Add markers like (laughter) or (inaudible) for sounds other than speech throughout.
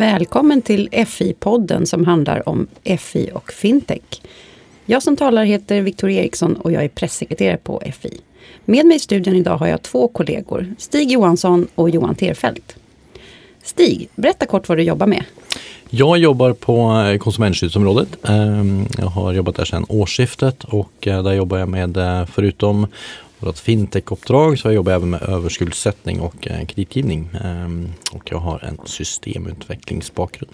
Välkommen till FI-podden som handlar om FI och fintech. Jag som talar heter Victoria Eriksson och jag är pressekreterare på FI. Med mig i studion idag har jag två kollegor, Stig Johansson och Johan Terfelt. Stig, berätta kort vad du jobbar med. Jag jobbar på eh, konsumentskyddsområdet. Ehm, jag har jobbat där sedan årsskiftet och eh, där jobbar jag med, eh, förutom vårt fintech-uppdrag, så jag jobbar även med överskuldsättning och kreditgivning. Ehm, och jag har en systemutvecklingsbakgrund.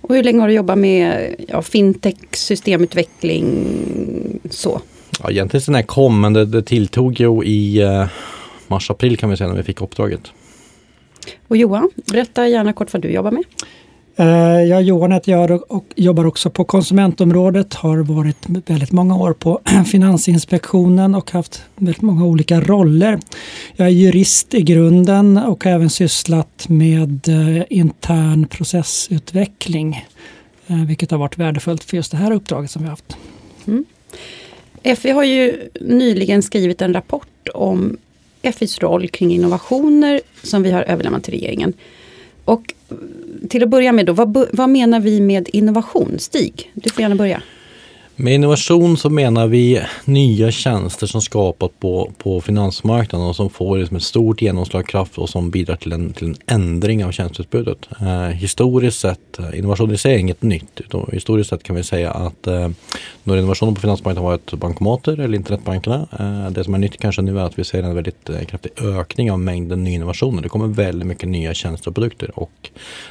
Och hur länge har du jobbat med ja, fintech, systemutveckling, så? Ja, egentligen sen jag kom, men det, det tilltog ju i mars-april kan vi säga när vi fick uppdraget. Och Johan, berätta gärna kort vad du jobbar med. Eh, ja, Johan heter jag och jobbar också på konsumentområdet. Har varit väldigt många år på (clears throat) Finansinspektionen och haft väldigt många olika roller. Jag är jurist i grunden och har även sysslat med eh, intern processutveckling. Eh, vilket har varit värdefullt för just det här uppdraget som vi har haft. Mm. FI har ju nyligen skrivit en rapport om FIs roll kring innovationer som vi har överlämnat till regeringen. Och till att börja med, då, vad, vad menar vi med innovation? Stig, du får gärna börja. Med innovation så menar vi nya tjänster som skapas på, på finansmarknaden och som får liksom ett stort genomslagskraft och som bidrar till en, till en ändring av tjänsteutbudet. Eh, historiskt sett, eh, innovation i sig är inget nytt. Utan historiskt sett kan vi säga att eh, när innovationen på finansmarknaden har varit bankomater eller internetbankerna. Eh, det som är nytt kanske nu är att vi ser en väldigt eh, kraftig ökning av mängden nyinnovationer. Det kommer väldigt mycket nya tjänster och produkter och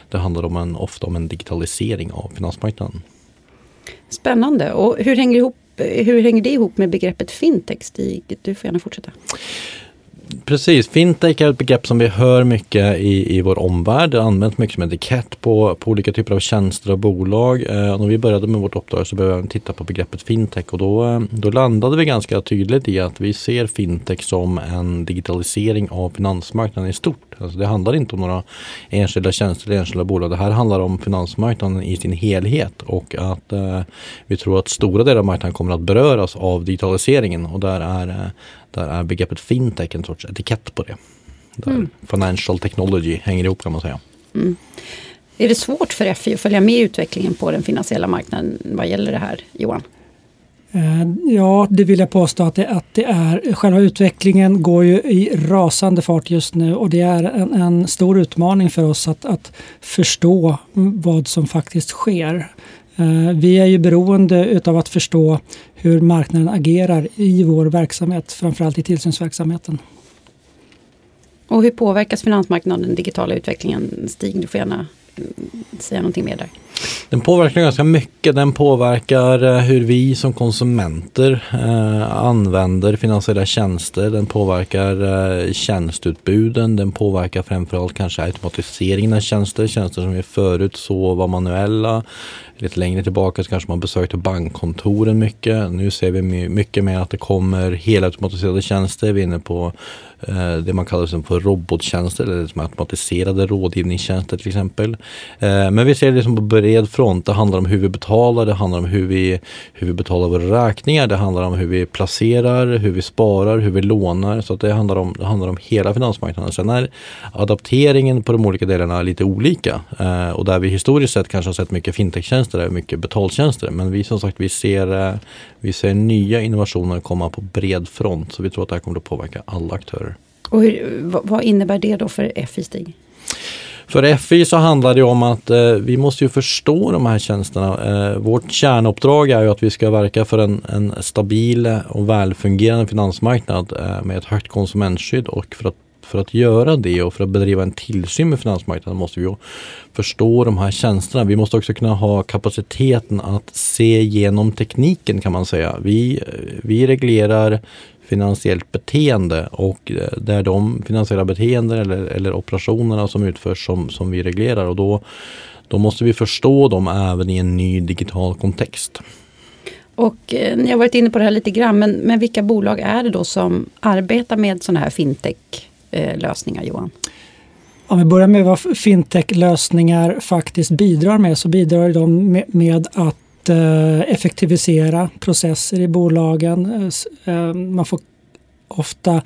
det handlar om en, ofta om en digitalisering av finansmarknaden. Spännande. Och hur hänger, ihop, hur hänger det ihop med begreppet fintech? Stig, du får gärna fortsätta. Precis, fintech är ett begrepp som vi hör mycket i, i vår omvärld. Det används mycket som etikett på, på olika typer av tjänster och bolag. Eh, när vi började med vårt uppdrag så började vi titta på begreppet fintech och då, eh, då landade vi ganska tydligt i att vi ser fintech som en digitalisering av finansmarknaden i stort. Alltså det handlar inte om några enskilda tjänster eller enskilda bolag. Det här handlar om finansmarknaden i sin helhet och att eh, vi tror att stora delar av marknaden kommer att beröras av digitaliseringen och där är eh, där är begreppet fintech en sorts etikett på det. Där mm. Financial technology hänger ihop kan man säga. Mm. Är det svårt för FI att följa med utvecklingen på den finansiella marknaden vad gäller det här, Johan? Eh, ja, det vill jag påstå att det, att det är. Själva utvecklingen går ju i rasande fart just nu och det är en, en stor utmaning för oss att, att förstå vad som faktiskt sker. Eh, vi är ju beroende utav att förstå hur marknaden agerar i vår verksamhet, framförallt i tillsynsverksamheten. Och hur påverkas finansmarknaden den digitala utvecklingen? Stig, du får gärna säga någonting mer där. Den påverkar ganska mycket. Den påverkar eh, hur vi som konsumenter eh, använder finansiella tjänster. Den påverkar eh, tjänstutbuden. Den påverkar framförallt kanske automatiseringen av tjänster. Tjänster som vi förut så var manuella Lite längre tillbaka så kanske man besökte bankkontoren mycket. Nu ser vi mycket mer att det kommer helautomatiserade tjänster. Vi är inne på eh, det man kallar för robottjänster eller liksom automatiserade rådgivningstjänster till exempel. Eh, men vi ser det liksom på bred front. Det handlar om hur vi betalar, det handlar om hur vi, hur vi betalar våra räkningar, det handlar om hur vi placerar, hur vi sparar, hur vi lånar. Så det, handlar om, det handlar om hela finansmarknaden. Sen är adapteringen på de olika delarna lite olika. Eh, och där vi historiskt sett kanske har sett mycket fintech-tjänster tjänster är mycket betaltjänster. Men vi som sagt vi ser, eh, vi ser nya innovationer komma på bred front. Så vi tror att det här kommer att påverka alla aktörer. Och hur, vad innebär det då för FI Stig? För FI så handlar det om att eh, vi måste ju förstå de här tjänsterna. Eh, vårt kärnuppdrag är ju att vi ska verka för en, en stabil och välfungerande finansmarknad eh, med ett högt konsumentskydd och för att för att göra det och för att bedriva en tillsyn med finansmarknaden måste vi förstå de här tjänsterna. Vi måste också kunna ha kapaciteten att se genom tekniken kan man säga. Vi, vi reglerar finansiellt beteende och eh, det är de finansiella beteenden eller, eller operationerna som utförs som, som vi reglerar och då, då måste vi förstå dem även i en ny digital kontext. Och eh, ni har varit inne på det här lite grann, men, men vilka bolag är det då som arbetar med sådana här fintech Eh, lösningar, Johan? Om vi börjar med vad fintech-lösningar faktiskt bidrar med så bidrar de med, att eh, effektivisera processer i bolagen. Eh, eh, man får ofta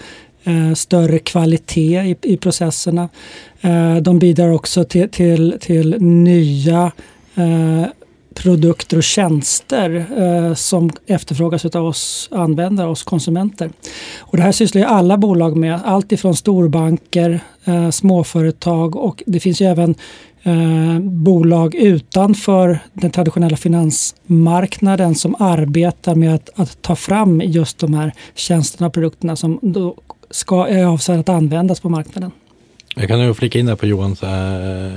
större kvalitet i, i processerna. De bidrar också till, till, till nya produkter och tjänster eh, som efterfrågas av oss användare, oss konsumenter. Och det här sysslar ju alla bolag med, allt ifrån storbanker, eh, småföretag och det finns ju även eh, bolag utanför den traditionella finansmarknaden som arbetar med att, att ta fram just de här tjänsterna och produkterna som då ska, är avsedda att användas på marknaden. Jag kan ju flika in där på Johans äh,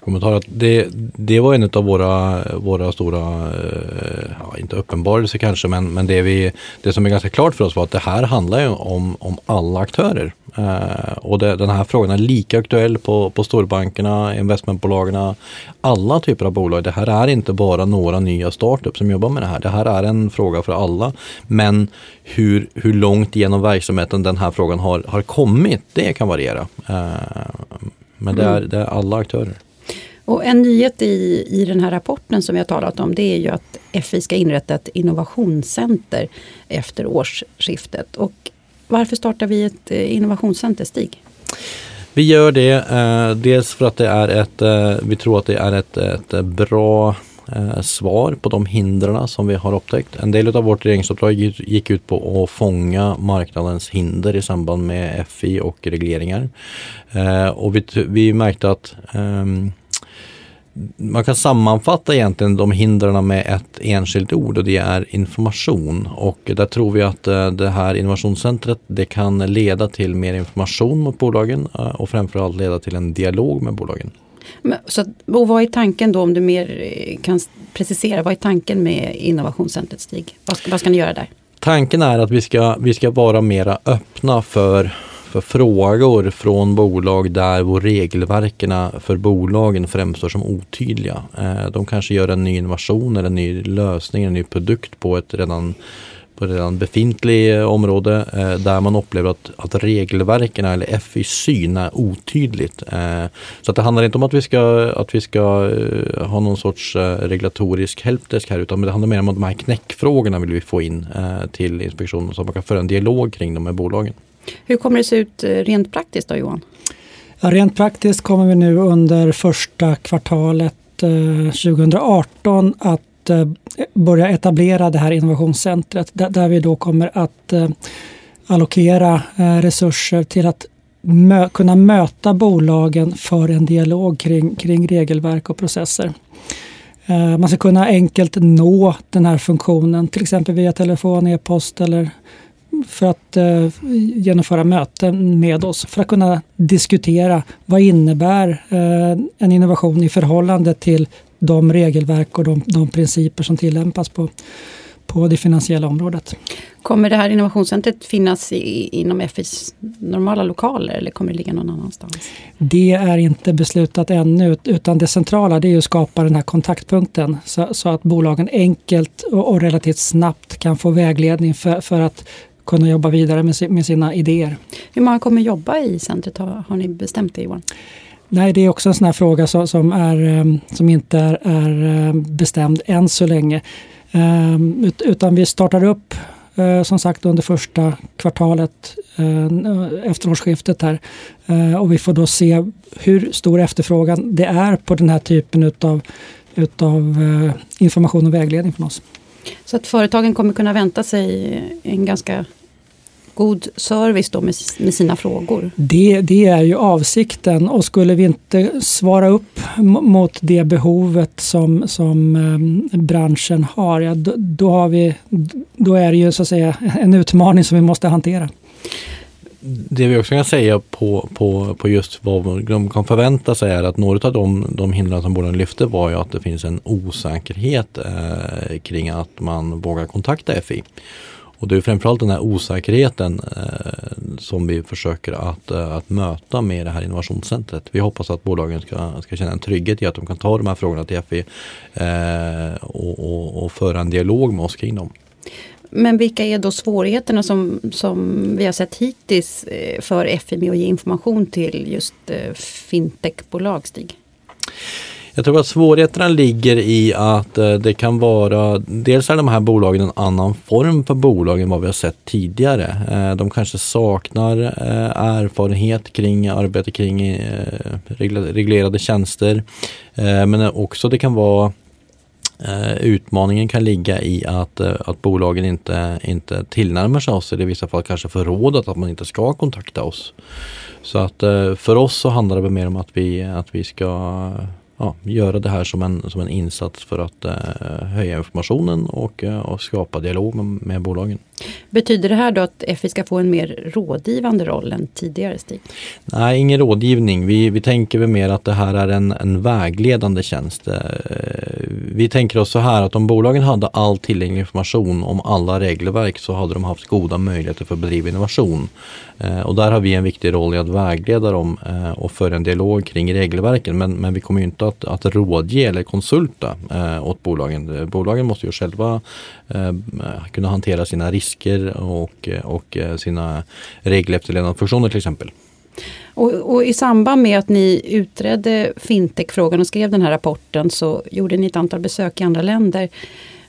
kommentar. Att det, det var en av våra, våra stora, äh, ja, inte uppenbarelser kanske, men, men det, vi, det som är ganska klart för oss var att det här handlar ju om, om alla aktörer. Uh, och det, den här frågan är lika aktuell på, på storbankerna, investmentbolagen, alla typer av bolag. Det här är inte bara några nya startups som jobbar med det här. Det här är en fråga för alla. Men hur, hur långt genom verksamheten den här frågan har, har kommit, det kan variera. Uh, men det är, mm. det är alla aktörer. Och en nyhet i, i den här rapporten som vi har talat om det är ju att FI ska inrätta ett innovationscenter efter årsskiftet. Och varför startar vi ett eh, innovationscenter, Stig? Vi gör det eh, dels för att det är ett, eh, vi tror att det är ett, ett bra eh, svar på de hindren som vi har upptäckt. En del av vårt regeringsuppdrag gick ut på att fånga marknadens hinder i samband med FI och regleringar. Eh, och vi, vi märkte att ehm, man kan sammanfatta egentligen de hindren med ett enskilt ord och det är information. Och där tror vi att eh, det här innovationscentret det kan leda till mer information mot bolagen eh, och framförallt leda till en dialog med bolagen. Men, så, och vad är tanken då om du mer eh, kan precisera, vad är tanken med innovationscentret Stig? Vad ska, vad ska ni göra där? Tanken är att vi ska, vi ska vara mera öppna för för frågor från bolag där vår regelverken för bolagen framstår som otydliga. Eh, de kanske gör en ny innovation eller en ny lösning, en ny produkt på ett redan på redan befintligt eh, område eh, där man upplever att, att regelverken eller FI syn är otydligt. Eh, så att det handlar inte om att vi ska, att vi ska eh, ha någon sorts eh, regulatorisk helpdesk här utan det handlar mer om att de här knäckfrågorna vill vi få in till inspektionen så att man kan föra en dialog kring dem med bolagen. Hur kommer det se ut rent praktiskt då Johan? Ja, rent praktiskt kommer vi nu under första kvartalet 2018 eh, att börja etablera det här innovationscentret där vi då kommer att eh, allokera eh, resurser till att mö kunna möta bolagen för en dialog kring, kring regelverk och processer. Man ska kunna enkelt nå den här funktionen, till exempel via telefon, e-post eller för att eh, genomföra möten med oss för att kunna diskutera vad innebär eh, en innovation i förhållande till de regelverk och de, de principer som tillämpas på, på det finansiella området. Kommer det här innovationscentret finnas i, inom FIs normala lokaler eller kommer det ligga någon annanstans? Det är inte beslutat ännu utan det centrala det är att skapa den här kontaktpunkten så, så att bolagen enkelt och, och, relativt snabbt kan få vägledning för, för att kunna jobba vidare med, sina idéer. Hur många kommer jobba i centret? Har, ni bestämt det Johan? Nej, det är också en sån här fråga som, är, eh, som inte är, är eh, bestämd än så länge. Um, utan vi startar upp som sagt under första kvartalet efter årsskiftet här. Och vi får då se hur stor efterfrågan det är på den här typen utav, utav information och vägledning från oss. Så att företagen kommer kunna vänta sig en ganska god service då med, med sina frågor? Det, det, är ju avsikten och skulle vi inte svara upp mot det behovet som, som eh, branschen har, ja, då, då, har vi, då är det ju så att säga en utmaning som vi måste hantera det vi också kan säga på, på, på just vad de kan förvänta sig är att några av de, de hindren som bolagen lyfte var ju att det finns en osäkerhet eh, kring att man vågar kontakta FI. Och det är framförallt den här osäkerheten eh, som vi försöker att, eh, att möta med det här innovationscentret. Vi hoppas att bolagen ska, ska känna en trygghet i att de kan ta de här frågorna till FI eh, och, och, och föra en dialog med oss kring dem. Men vilka är då svårigheterna som, som vi har sett hittills eh, för FI med att ge information till just eh, fintechbolag, Stig? Jag tror att svårigheterna ligger i att eh, det kan vara, dels är de här bolagen en annan form för bolag än vad vi har sett tidigare. Eh, de kanske saknar eh, erfarenhet kring arbete kring reglerade tjänster. Men också det kan vara Utmaningen kan ligga i att, att bolagen inte, inte tillnärmar sig oss eller i vissa fall kanske får rådet att man inte ska kontakta oss. Så att för oss så handlar det mer om att vi, att vi ska ja, göra det här som en, som en insats för att eh, höja informationen och, eh, och skapa dialog med, med, bolagen. Betyder det här då att FI ska få en mer rådgivande roll än tidigare Stig? Nej, ingen rådgivning. Vi, vi tänker väl mer att det här är en, en vägledande tjänst. Eh, vi tänker oss så här att om bolagen hade all tillgänglig information om alla regelverk så hade de haft goda möjligheter för att bedriva innovation. Eh, och där har vi en viktig roll i att vägleda dem eh, och föra en dialog kring regelverken. Men, men vi kommer inte att, att rådge eller konsulta eh, åt bolagen. Eh, bolagen måste ju själva eh, kunna hantera sina risker och, och eh, sina regelefterlevnadsfunktioner till exempel. Och, och, i samband med att ni utredde fintech-frågan och skrev den här rapporten så gjorde ni ett antal besök i andra länder.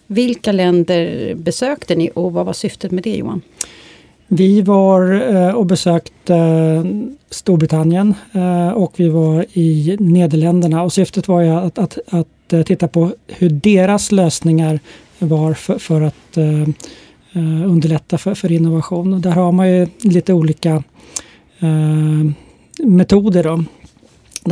Vilka länder besökte ni och vad var syftet med det Johan? Vi var eh, och besökte Storbritannien eh, och vi var i Nederländerna och syftet var att, att, att eh, titta på hur deras lösningar var för, för att underlätta för, för innovation. Och där har man ju lite olika Eh, metoder. Då.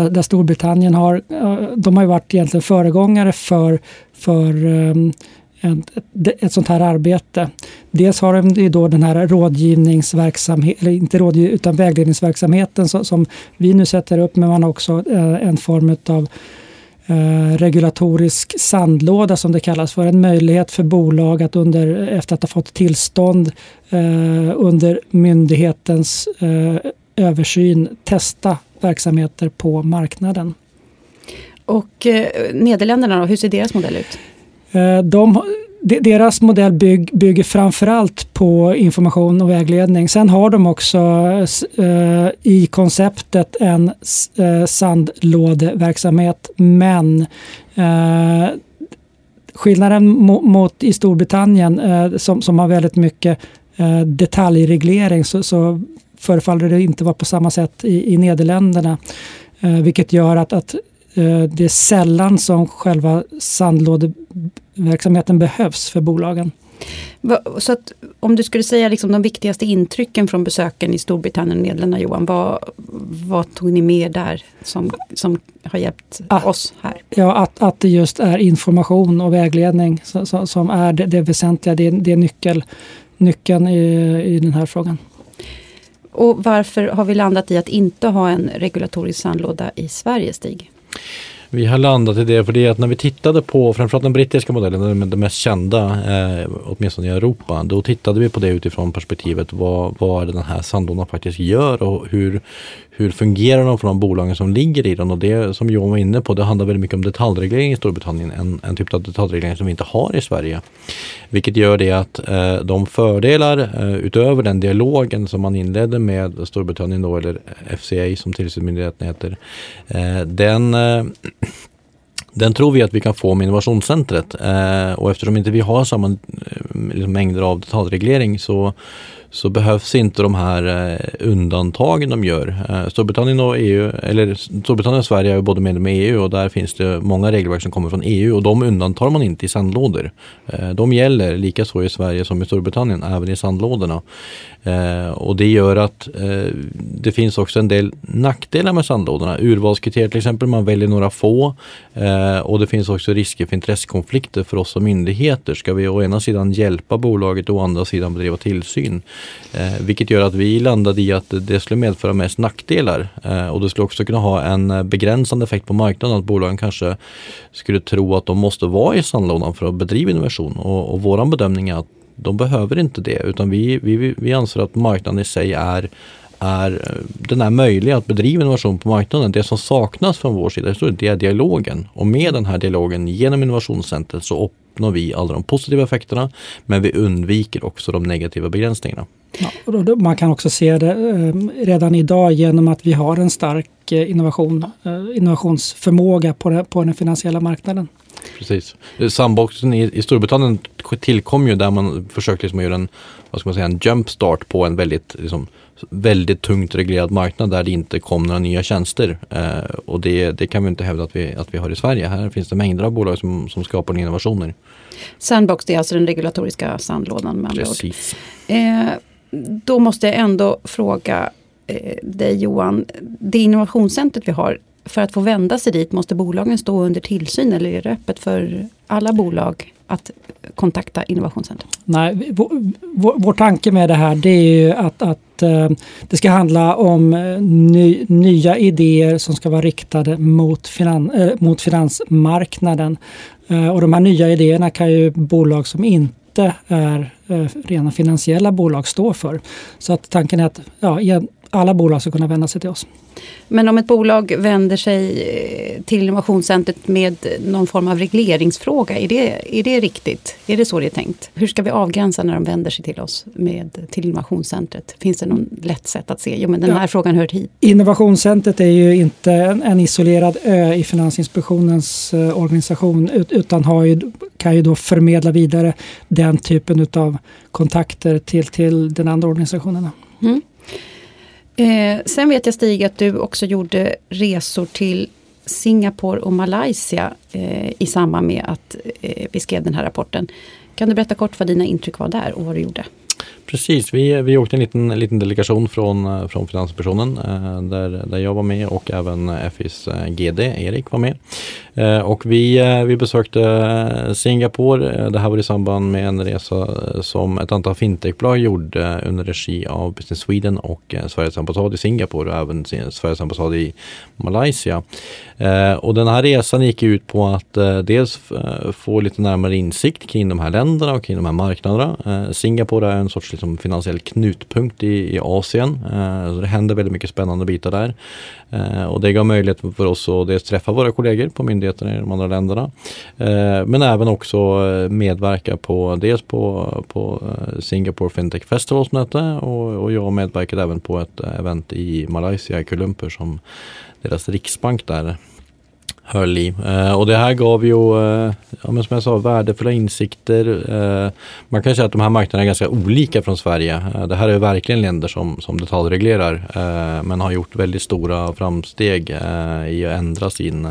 Där, Storbritannien har, eh, de har ju varit egentligen föregångare för, för ehm, ett, ett sånt här arbete. Dels har de då den här rådgivningsverksamheten, eller inte rådgivning utan vägledningsverksamheten som, som, vi nu sätter upp, men man har också eh, en form av eh, regulatorisk sandlåda som det kallas för. En möjlighet för bolag att under, efter att ha fått tillstånd eh, under myndighetens eh, översyn testa verksamheter på marknaden. Och eh, Nederländerna då, hur ser deras modell ut? Eh, de, deras modell bygg, bygger framförallt på information och vägledning. Sen har de också eh, i konceptet en eh, sandlådeverksamhet men eh, skillnaden mot, mot i Storbritannien eh, som, som har väldigt mycket eh, detaljreglering så, så förefaller det inte vara på samma sätt i, i Nederländerna. Eh, vilket gör att, att det är sällan som själva sandlådeverksamheten behövs för bolagen. Så att, om du skulle säga liksom de viktigaste intrycken från besöken i Storbritannien och Nederländerna Johan, vad, vad tog ni med där som, som har hjälpt att, oss här? Ja, att, att det just är information och vägledning som, som är det, det väsentliga, det, det är nyckel, nyckeln i, i den här frågan. Och varför har vi landat i att inte ha en regulatorisk sandlåda i Sverige, Stig? Vi har landat i det för det att när vi tittade på framförallt den brittiska modellen, den mest kända, eh, åtminstone i Europa, då tittade vi på det utifrån perspektivet vad, vad den här sandlådan faktiskt gör och hur, hur fungerar de för de bolagen som ligger i den? Och det som Johan var inne på, det handlar väldigt mycket om detaljreglering i Storbritannien, en, en typ av detaljreglering som vi inte har i Sverige. Vilket gör det att eh, de fördelar eh, utöver den dialogen som man inledde med Storbritannien då, eller FCA som tillsynsmyndigheten heter, eh, den eh, den tror vi att vi kan få med innovationscentret eh, och eftersom inte vi har samma eh, liksom, mängder av detaljreglering så så behövs inte de här eh, undantagen de gör. Eh, Storbritannien och EU, eller Storbritannien och Sverige är både medlemmar i EU och där finns det många regelverk som kommer från EU och de undantar man inte i sandlådor. Eh, de gäller lika så i Sverige som i Storbritannien, även i sandlådorna. Och det gör att det finns också en del nackdelar med sandlådorna. Urvalskriterier till exempel, man väljer några få och det finns också risker för intressekonflikter för oss som myndigheter. Ska vi å ena sidan hjälpa bolaget och å andra sidan bedriva tillsyn? Eh, vilket gör att vi landade i att det skulle medföra mest nackdelar eh, och det skulle också kunna ha en eh, begränsande effekt på marknaden att bolagen kanske skulle tro att de måste vara i sandlådan för att bedriva innovation. Och, och våran bedömning är att de behöver inte det utan vi, vi, vi anser att marknaden i sig är är, den är möjlig att bedriva innovation på marknaden. Det som saknas från vår sida det är dialogen. Och med den här dialogen genom innovationscentret så uppnår vi alla de positiva effekterna men vi undviker också de negativa begränsningarna. Ja, man kan också se det eh, redan idag genom att vi har en stark och innovation, innovationsförmåga på den, på den finansiella marknaden. Precis. Sandboxen i, i Storbritannien tillkom ju där man försökte liksom göra en, vad ska man säga, en jumpstart på en väldigt, liksom, väldigt tungt reglerad marknad där det inte kom några nya tjänster. Eh, och det, det kan vi inte hävda att vi, att vi har i Sverige. Här finns det mängder av bolag som, som skapar innovationer. Sandbox det är alltså den regulatoriska sandlådan med andra Precis. ord. Eh, då måste jag ändå fråga eh, dig Johan, det innovationscentret vi har, för att få vända sig dit, måste bolagen stå under tillsyn eller är det öppet för alla bolag att kontakta Innovationscentrum? Nej, vår, vår, vår tanke med det här det är ju att, att eh, det ska handla om eh, ny, nya idéer som ska vara riktade mot, finan, uh, mot finansmarknaden. och de här nya idéerna kan ju bolag som inte är rena finansiella bolag stå för. Så att tanken är att ja, alla bolag ska kunna vända sig till oss. Men om ett bolag vänder sig eh, till Innovationscentret med någon form av regleringsfråga, är det, är det riktigt? Är det så det är tänkt? Hur ska vi avgränsa när de vänder sig till oss med, till Innovationscentret? Finns det någon lätt sätt att se, jo men den här frågan hör hit? Innovationscentret är ju inte en, en isolerad ö i Finansinspektionens eh, organisation utan har ju, kan ju då förmedla vidare den typen av kontakter till, till den andra organisationerna. Mm. Eh, sen vet jag Stig att du också gjorde resor till Singapore och Malaysia eh, i samband med att eh, vi skrev den här rapporten. Kan du berätta kort vad dina intryck var där och vad du gjorde? Precis, vi, vi åkte en liten, liten delegation från, eh, från Finanspersonen eh, där, där jag var med och även FIs eh, GD Erik var med. Eh, och vi, vi besökte Singapore. Det här var i samband med en resa som ett antal fintechbolag gjorde under regi av Business Sweden och Sveriges ambassad i Singapore och även Sveriges ambassad i Malaysia. Och den här resan gick ut på att dels få lite närmare insikt kring de här länderna och kring de här marknaderna. Singapore är en sorts liksom finansiell knutpunkt i, i Asien. Eh, så det händer väldigt mycket spännande bitar där. Eh, och det gav möjlighet för oss att dels träffa våra kollegor på myndigheterna i de andra länderna. Eh, men även också eh, medverka på dels på, på eh, Singapore Fintech Festivals möte och, och jag medverkade även på ett event i Malaysia, i Kuala Lumpur som deras riksbank där höll i. Eh, och det här gav ju, eh, ja, men som jag sa, värdefulla insikter. Eh, man kan säga att de här marknaderna är ganska olika från Sverige. Eh, det här är verkligen länder som, som detaljreglerar eh, men har gjort väldigt stora framsteg eh, i att ändra sin,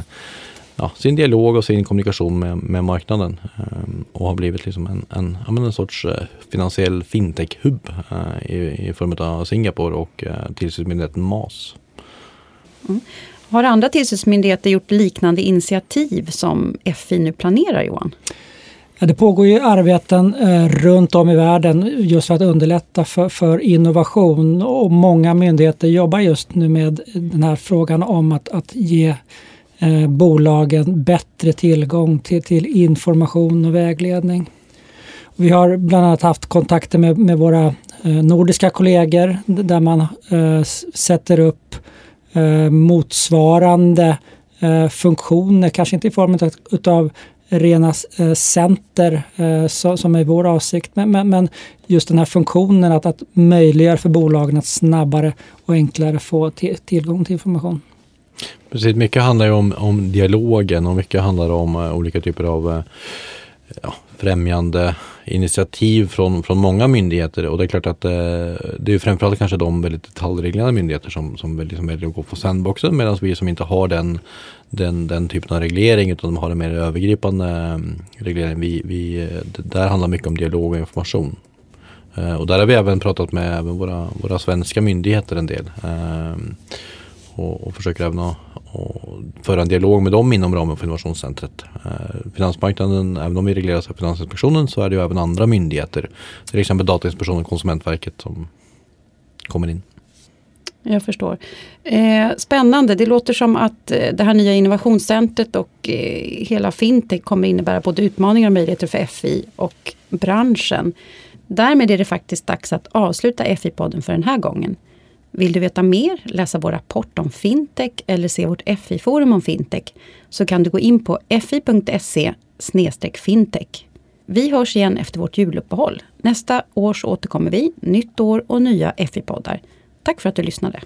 ja, sin dialog och sin kommunikation med, med marknaden. Eh, och har blivit liksom en, en, ja, en sorts eh, finansiell fintech-hub eh, i, i form av Singapore och tillsynsmyndigheten MAS. Mm. Har andra tillsynsmyndigheter gjort liknande initiativ som FI nu planerar Johan? Ja, det pågår ju arbeten eh, runt om i världen just för att underlätta för, för, innovation och många myndigheter jobbar just nu med den här frågan om att, att ge eh, bolagen bättre tillgång till, till, information och vägledning. Vi har bland annat haft kontakter med, med våra eh, nordiska kollegor där man eh, sätter upp eh, Eh, motsvarande eh, funktioner, kanske inte i form av rena eh, center eh, så, som är vår avsikt. Men, men, men, just den här funktionen att, att möjliggöra för bolagen att snabbare och enklare få tillgång till information. Precis, mycket handlar ju om, om dialogen och mycket handlar om uh, olika typer av uh, ja, främjande initiativ från, från många myndigheter och det är klart att eh, det är framförallt kanske de väldigt detaljreglerade myndigheter som, som liksom väljer att gå på sandboxen medan vi som inte har den, den, den typen av reglering utan de har en mer övergripande eh, reglering. Vi, vi, eh, där handlar mycket om dialog och information. Eh, och där har vi även pratat med även våra, våra svenska myndigheter en del. Eh, och, och försöker även att och föra en dialog med dem inom ramen för innovationscentret. Eh, finansmarknaden, även om vi regleras av Finansinspektionen så är det ju även andra myndigheter. Till exempel Datainspektionen och Konsumentverket som kommer in. Jag förstår. Eh, spännande, det låter som att eh, det här nya innovationscentret och eh, hela fintech kommer innebära både utmaningar och möjligheter för FI och branschen. Därmed är det faktiskt dags att avsluta FI-podden för den här gången. Vill du veta mer, läsa vår rapport om fintech eller se vårt FI-forum om fintech så kan du gå in på fi.se fintech. Vi hörs igen efter vårt juluppehåll. Nästa år så återkommer vi, nytt år och nya FI-poddar. Tack för att du lyssnade.